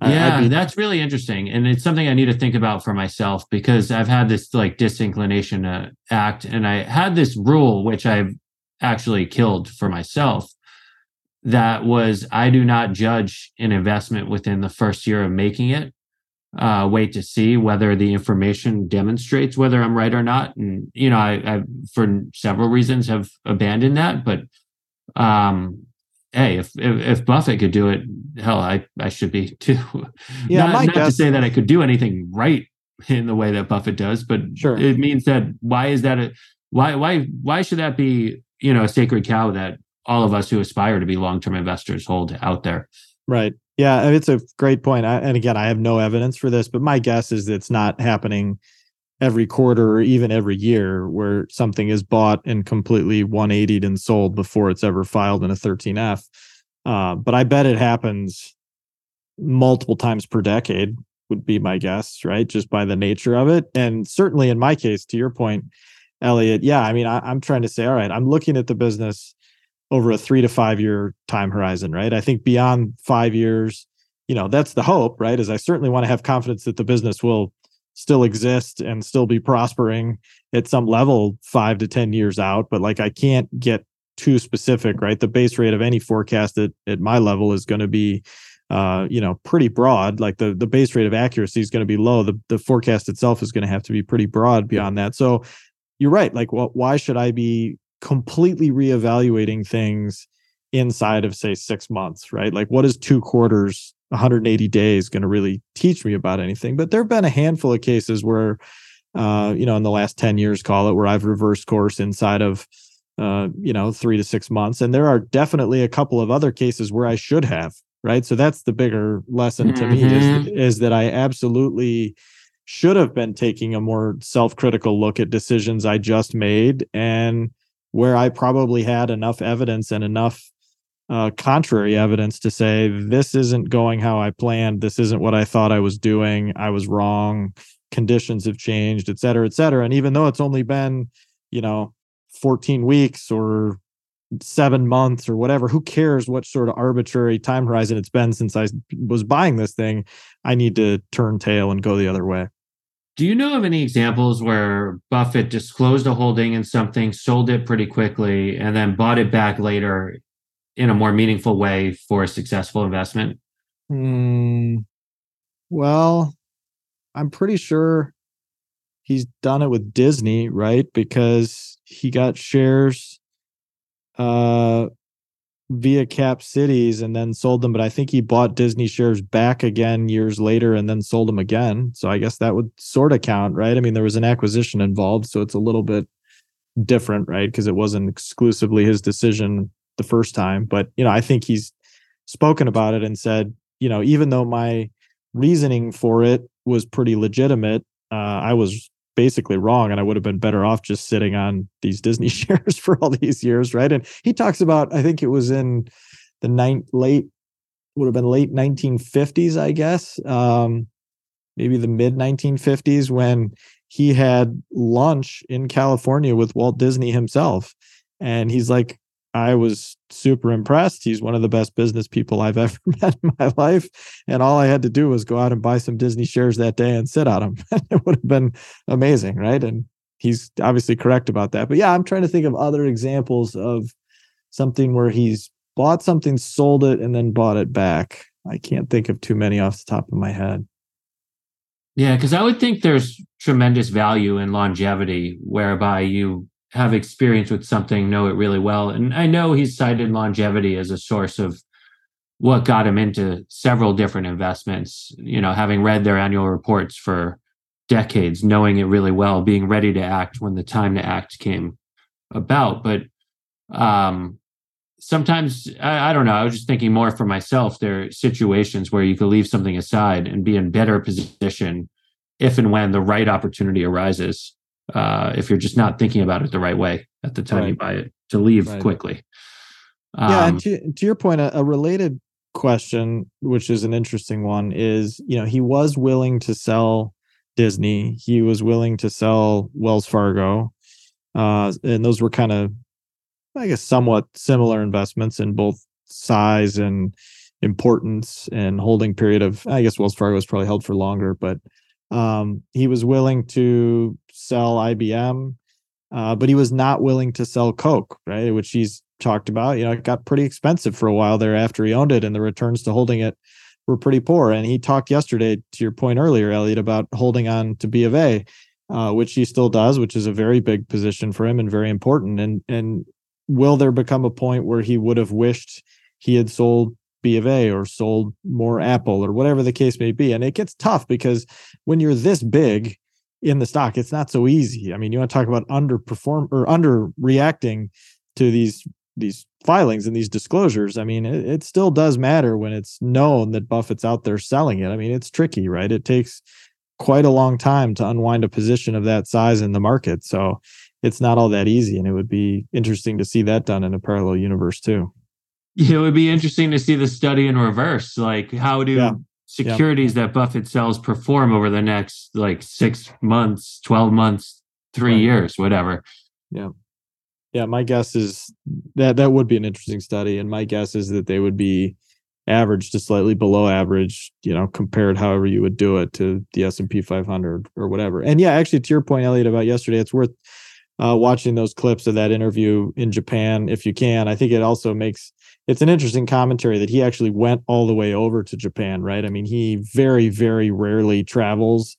Yeah, be- that's really interesting. And it's something I need to think about for myself because I've had this like disinclination to act. And I had this rule, which I've actually killed for myself, that was I do not judge an investment within the first year of making it. Uh, wait to see whether the information demonstrates whether I'm right or not. And, you know, I, I for several reasons have abandoned that. But um hey, if, if if Buffett could do it, hell, I I should be [LAUGHS] too. Yeah, not, not to say that I could do anything right in the way that Buffett does, but Sure. it means that why is that a why why why should that be you know a sacred cow that all of us who aspire to be long term investors hold out there? Right. Yeah, it's a great point. I, and again, I have no evidence for this, but my guess is it's not happening every quarter or even every year where something is bought and completely 180'd and sold before it's ever filed in a 13F. Uh, but I bet it happens multiple times per decade, would be my guess, right? Just by the nature of it. And certainly in my case, to your point, Elliot, yeah, I mean, I, I'm trying to say, all right, I'm looking at the business over a three to five year time horizon, right? I think beyond five years, you know, that's the hope, right? Is I certainly want to have confidence that the business will still exist and still be prospering at some level five to 10 years out. But like, I can't get too specific, right? The base rate of any forecast at, at my level is going to be, uh, you know, pretty broad. Like the, the base rate of accuracy is going to be low. The, the forecast itself is going to have to be pretty broad beyond that. So you're right. Like, well, why should I be completely reevaluating things inside of say six months, right? Like, what is two quarters, 180 days going to really teach me about anything? But there have been a handful of cases where, uh, you know, in the last 10 years, call it, where I've reversed course inside of, uh, you know, three to six months. And there are definitely a couple of other cases where I should have, right? So that's the bigger lesson to me is, is that I absolutely should have been taking a more self-critical look at decisions I just made and where I probably had enough evidence and enough uh, contrary evidence to say this isn't going how I planned. This isn't what I thought I was doing. I was wrong. Conditions have changed, et cetera, et cetera. And even though it's only been, you know, 14 weeks or seven months or whatever, who cares what sort of arbitrary time horizon it's been since I was buying this thing? I need to turn tail and go the other way. Do you know of any examples where Buffett disclosed a holding in something, sold it pretty quickly, and then bought it back later in a more meaningful way for a successful investment? Mm, well, I'm pretty sure he's done it with Disney, right? Because he got shares uh via cap cities and then sold them but i think he bought disney shares back again years later and then sold them again. So i guess that would sort of count right? I mean there was an acquisition involved so it's a little bit different right? Because it wasn't exclusively his decision the first time but you know i think he's spoken about it and said you know even though my reasoning for it was pretty legitimate uh, i was basically wrong and I would have been better off just sitting on these Disney [LAUGHS] shares for all these years, right? And he talks about I think it was in the ninth late would have been late 1950s, I guess. Um, maybe the mid 1950s when he had lunch in California with Walt Disney himself. And he's like, I was super impressed. He's one of the best business people I've [LAUGHS] ever met in my life. And all I had to do was go out and buy some Disney shares that day and sit on them. [LAUGHS] it would have been amazing, right? And he's obviously correct about that. But yeah, I'm trying to think of other examples of something where he's bought something, sold it, and then bought it back. I can't think of too many off the top of my head. Yeah, because I would think there's tremendous value in longevity, whereby you have experience with something know it really well. And I know he's cited longevity as a source of what got him into several different investments, you know, having read their annual reports for decades, knowing it really well, being ready to act when the time to act came about. But um, sometimes, I, I don't know, I was just thinking more for myself. There are situations where you could leave something aside and be in better position if and when the right opportunity arises uh, if you're just not thinking about it the right way at the time right. you buy it to leave right. quickly. Um, yeah, and um, to, to your point, a, a related question, which is an interesting one, is you know he was willing to sell Disney, he was willing to sell Wells Fargo, uh, and those were kind of, I guess, somewhat similar investments in both size and importance and holding period of. I guess Wells Fargo was probably held for longer, but um, he was willing to sell IBM, uh, but he was not willing to sell Coke, right? Which he's talked about. You know, it got pretty expensive for a while there after he owned it, and the returns to holding it were pretty poor. And he talked yesterday, to your point earlier, Elliot, about holding on to B of A, uh, which he still does, which is a very big position for him and very important. And and will there become a point where he would have wished he had sold B of A or sold more Apple or whatever the case may be. And it gets tough because when you're this big in the stock, it's not so easy. I mean, you want to talk about underperform or underreacting to these these filings and these disclosures. I mean, it, it still does matter when it's known that Buffett's out there selling it. I mean, it's tricky, right? It takes quite a long time to unwind a position of that size in the market. So it's not all that easy. And it would be interesting to see that done in a parallel universe too. It would be interesting to see the study in reverse. Like, how do yeah. securities yeah. that Buffett sells perform over the next like six months, 12 months, three right. years, whatever? Yeah. Yeah. My guess is that that would be an interesting study. And my guess is that they would be average to slightly below average, you know, compared however you would do it to the S&P 500 or whatever. And yeah, actually to your point, Elliot, about yesterday, it's worth uh, watching those clips of that interview in Japan if you can. I think it also makes it's an interesting commentary that he actually went all the way over to Japan, right? I mean, he very, very rarely travels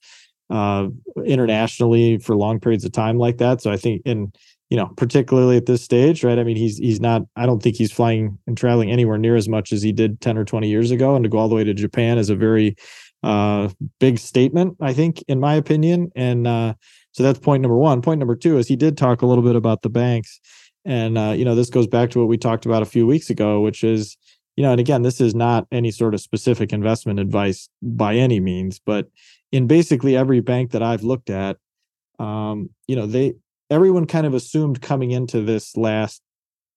uh, internationally for long periods of time like that. So I think, and you know, particularly at this stage, right? I mean, he's he's not. I don't think he's flying and traveling anywhere near as much as he did ten or twenty years ago. And to go all the way to Japan is a very uh, big statement, I think, in my opinion. And uh, so that's point number one. Point number two is he did talk a little bit about the banks and uh, you know, this goes back to what we talked about a few weeks ago, which is, you know, and again, this is not any sort of specific investment advice by any means, but in basically every bank that I've looked at, um, you know, they everyone kind of assumed coming into this last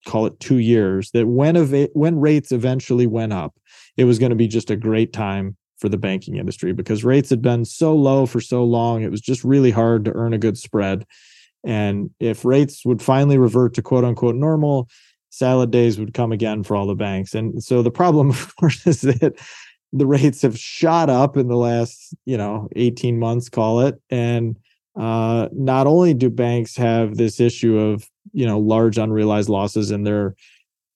call it two years that when eva- when rates eventually went up, it was going to be just a great time for the banking industry because rates had been so low for so long. It was just really hard to earn a good spread. And if rates would finally revert to quote unquote normal, salad days would come again for all the banks. And so the problem, [LAUGHS] of course, is that the rates have shot up in the last, you know, 18 months, call it. And uh, not only do banks have this issue of, you know, large unrealized losses in their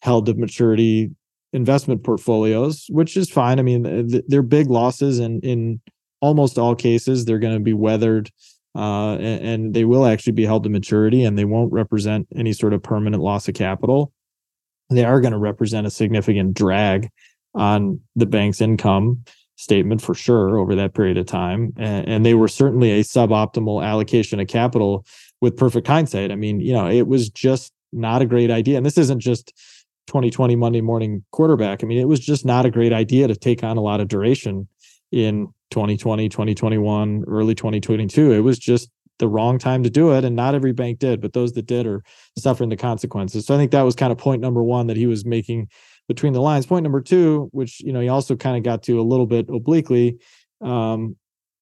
held to maturity investment portfolios, which is fine. I mean, they're big losses, and in almost all cases, they're going to be weathered uh, and, and, they will actually be held to maturity and they won't represent any sort of permanent loss of capital. They are going to represent a significant drag on the bank's income statement for sure over that period of time. And, and they were certainly a suboptimal allocation of capital with perfect hindsight. I mean, you know, it was just not a great idea. And this isn't just 2020 Monday morning quarterback. I mean, it was just not a great idea to take on a lot of duration in 2020, 2021, early 2022. It was just the wrong time to do it. And not every bank did, but those that did are suffering the consequences. So I think that was kind of point number one that he was making between the lines. Point number two, which, you know, he also kind of got to a little bit obliquely, um,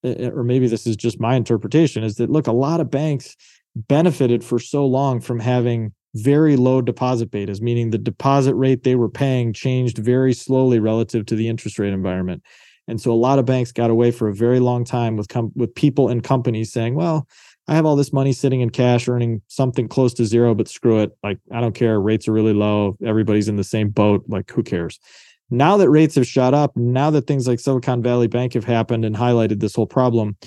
or maybe this is just my interpretation, is that look, a lot of banks benefited for so long from having very low deposit betas, meaning the deposit rate they were paying changed very slowly relative to the interest rate environment. And so a lot of banks got away for a very long time with com- with people and companies saying, "Well, I have all this money sitting in cash earning something close to zero, but screw it. Like I don't care. Rates are really low. Everybody's in the same boat. Like who cares?" Now that rates have shot up, now that things like Silicon Valley Bank have happened and highlighted this whole problem,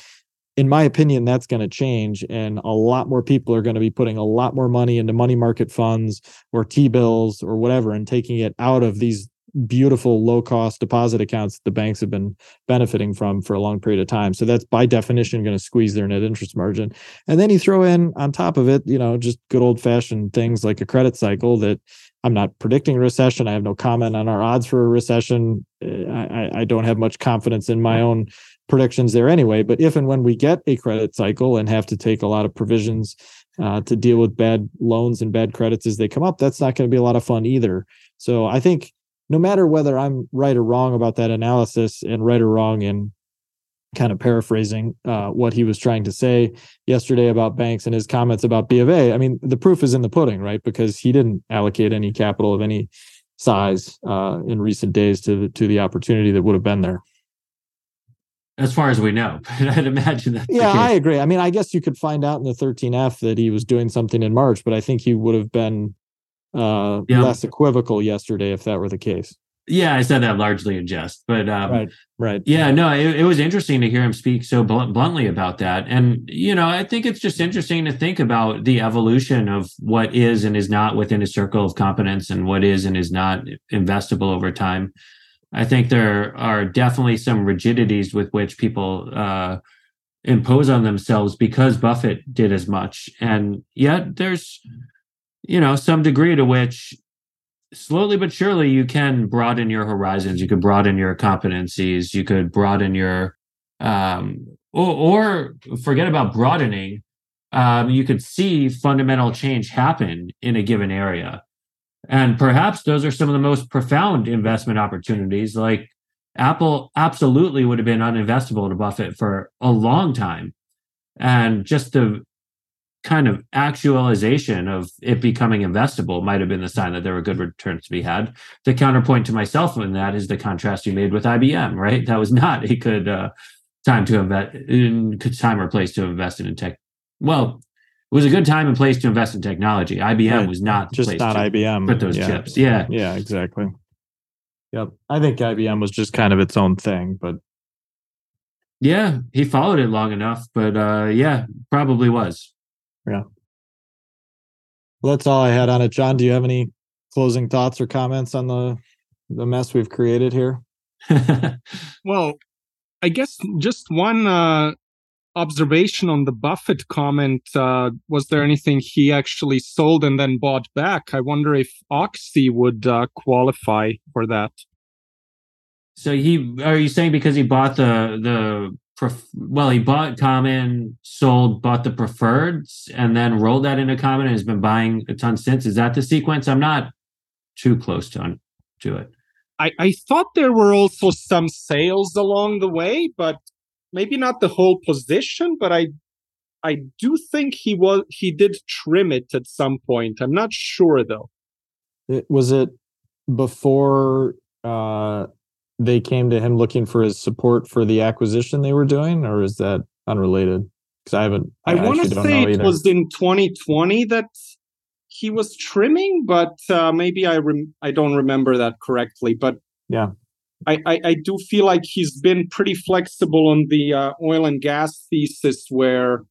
in my opinion, that's going to change. And a lot more people are going to be putting a lot more money into money market funds or T bills or whatever and taking it out of these beautiful low cost deposit accounts that the banks have been benefiting from for a long period of time. So that's by definition going to squeeze their net interest margin. And then you throw in on top of it, you know, just good old fashioned things like a credit cycle that I'm not predicting a recession. I have no comment on our odds for a recession. Eh, I, I don't have much confidence in my own predictions there anyway. But if and when we get a credit cycle and have to take a lot of provisions uh, to deal with bad loans and bad credits as they come up, that's not going to be a lot of fun either. So I think no matter whether I'm right or wrong about that analysis and right or wrong in kind of paraphrasing uh, what he was trying to say yesterday about banks and his comments about B of A. I mean, the proof is in the pudding, right? Because he didn't allocate any capital of any size uh, in recent days to the, to the opportunity that would have been there. As far as we know, [LAUGHS] But I'd imagine that. Yeah, I agree. I mean, I guess you could find out in the 13F that he was doing something in March, but I think he would have been uh, yeah. less equivocal yesterday if that were the case. Yeah, I said that largely in jest, but um, right, right. Yeah, no, it, it was interesting to hear him speak so blunt, bluntly about that, and you know, I think it's just interesting to think about the evolution of what is and is not within a circle of competence, and what is and is not investable over time. I think there are definitely some rigidities with which people uh, impose on themselves because Buffett did as much, and yet there's you know some degree to which slowly but surely you can broaden your horizons. You could broaden your competencies. You could broaden your um or, or forget about broadening. Um, you could see fundamental change happen in a given area and perhaps those are some of the most profound investment opportunities like apple absolutely would have been uninvestable to buffett for a long time and just the kind of actualization of it becoming investable might have been the sign that there were good returns to be had. The counterpoint to myself in that is the contrast you made with IBM, right? That was not a good uh, time to invest in time or place to invest in tech. Well, it was a good time and place to invest in technology. IBM right. was not just not IBM. Put those yeah. chips, yeah, yeah, exactly. Yep, I think IBM was just kind of its own thing, but yeah, he followed it long enough, but uh, yeah, probably was. Yeah. Well, that's all I had on it. John, do you have any closing thoughts or comments on the the mess we've created here? [LAUGHS] well, I guess just one uh, observation on the Buffett comment. Uh, was there anything he actually sold and then bought back? I wonder if Oxy would uh, qualify for that. So he are you saying because he bought the the pref- well, he bought common, sold, bought the preferreds, and then rolled that into common and has been buying a ton since. Is that the sequence? I'm not too close to to it. I, I thought there were also some sales along the way, but maybe not the whole position. But I I do think he was he did trim it at some point. I'm not sure though. It, was it before uh, they came to him looking for his support for the acquisition they were doing, or is that unrelated? Because I haven't. I, I want to say it was in 2020 that he was trimming, but uh, maybe I rem- I don't remember that correctly. But yeah, I, I, I do feel like he's been pretty flexible on the uh, oil and gas thesis, where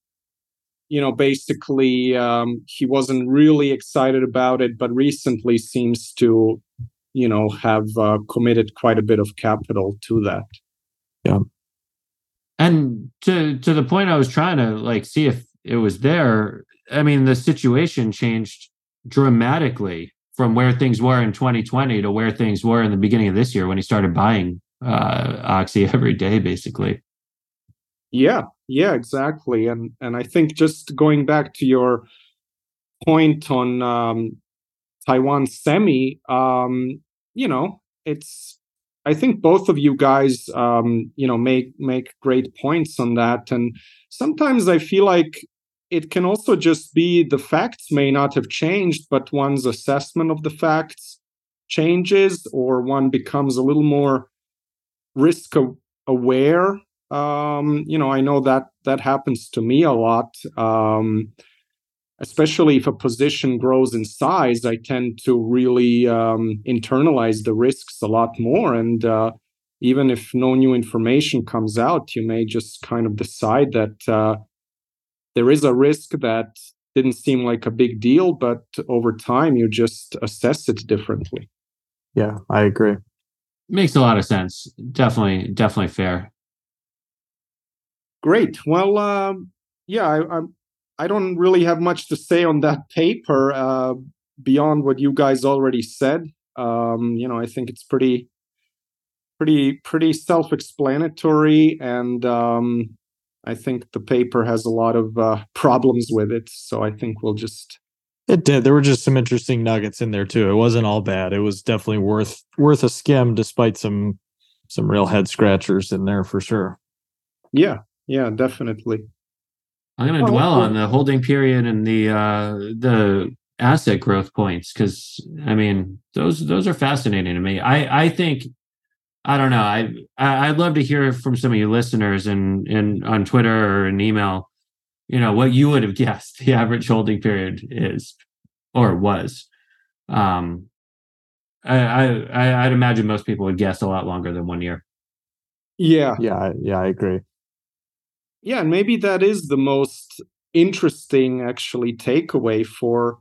you know basically um, he wasn't really excited about it, but recently seems to you know have uh, committed quite a bit of capital to that. Yeah. And to to the point i was trying to like see if it was there i mean the situation changed dramatically from where things were in 2020 to where things were in the beginning of this year when he started buying uh oxy [LAUGHS] every day basically yeah yeah exactly and and i think just going back to your point on um Taiwan semi, um, you know, it's I think both of you guys um, you know make make great points on that. And sometimes I feel like it can also just be the facts may not have changed, but one's assessment of the facts changes or one becomes a little more risk aware. Um, you know, I know that that happens to me a lot. Um, especially if a position grows in size, I tend to really um, internalize the risks a lot more. And uh, even if no new information comes out, you may just kind of decide that uh, there is a risk that didn't seem like a big deal, but over time you just assess it differently. Yeah, I agree. Makes a lot of sense. Definitely, definitely fair. Great. Well, um, yeah, I, I'm I don't really have much to say on that paper uh, beyond what you guys already said. Um, you know, I think it's pretty, pretty, pretty self-explanatory, and um, I think the paper has a lot of uh, problems with it. So I think we'll just. It did. There were just some interesting nuggets in there too. It wasn't all bad. It was definitely worth worth a skim, despite some some real head scratchers in there for sure. Yeah, yeah, definitely. I'm going to dwell on the holding period and the uh, the asset growth points because I mean those those are fascinating to me. I I think I don't know. I, I would love to hear from some of you listeners and and on Twitter or an email. You know what you would have [LAUGHS] guessed the average holding period is or was. Um, I, I I'd imagine most people would guess a lot longer than one year. Yeah, yeah, yeah. I agree yeah and maybe that is the most interesting actually takeaway for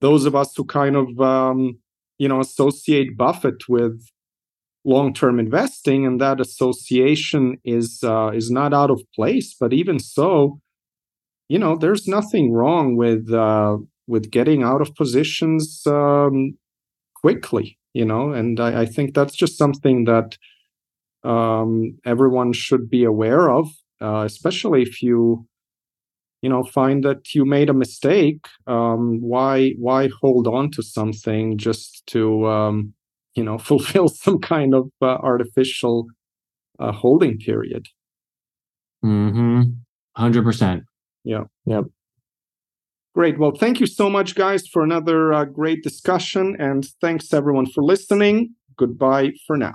those of us who kind of um, you know associate buffett with long-term investing and that association is uh, is not out of place. But even so you know there's nothing wrong with uh, with getting out of positions um, quickly you know? And I, I think that's just something that um, everyone should be aware of uh, especially if you you know find that you made a mistake um, why why hold on to something just to um, you know [LAUGHS] fulfill some kind of uh, artificial uh, holding period. Mm-hmm. 100% yeah yep. Great. Well thank you so much guys for another uh, great discussion and thanks everyone for listening. Goodbye for now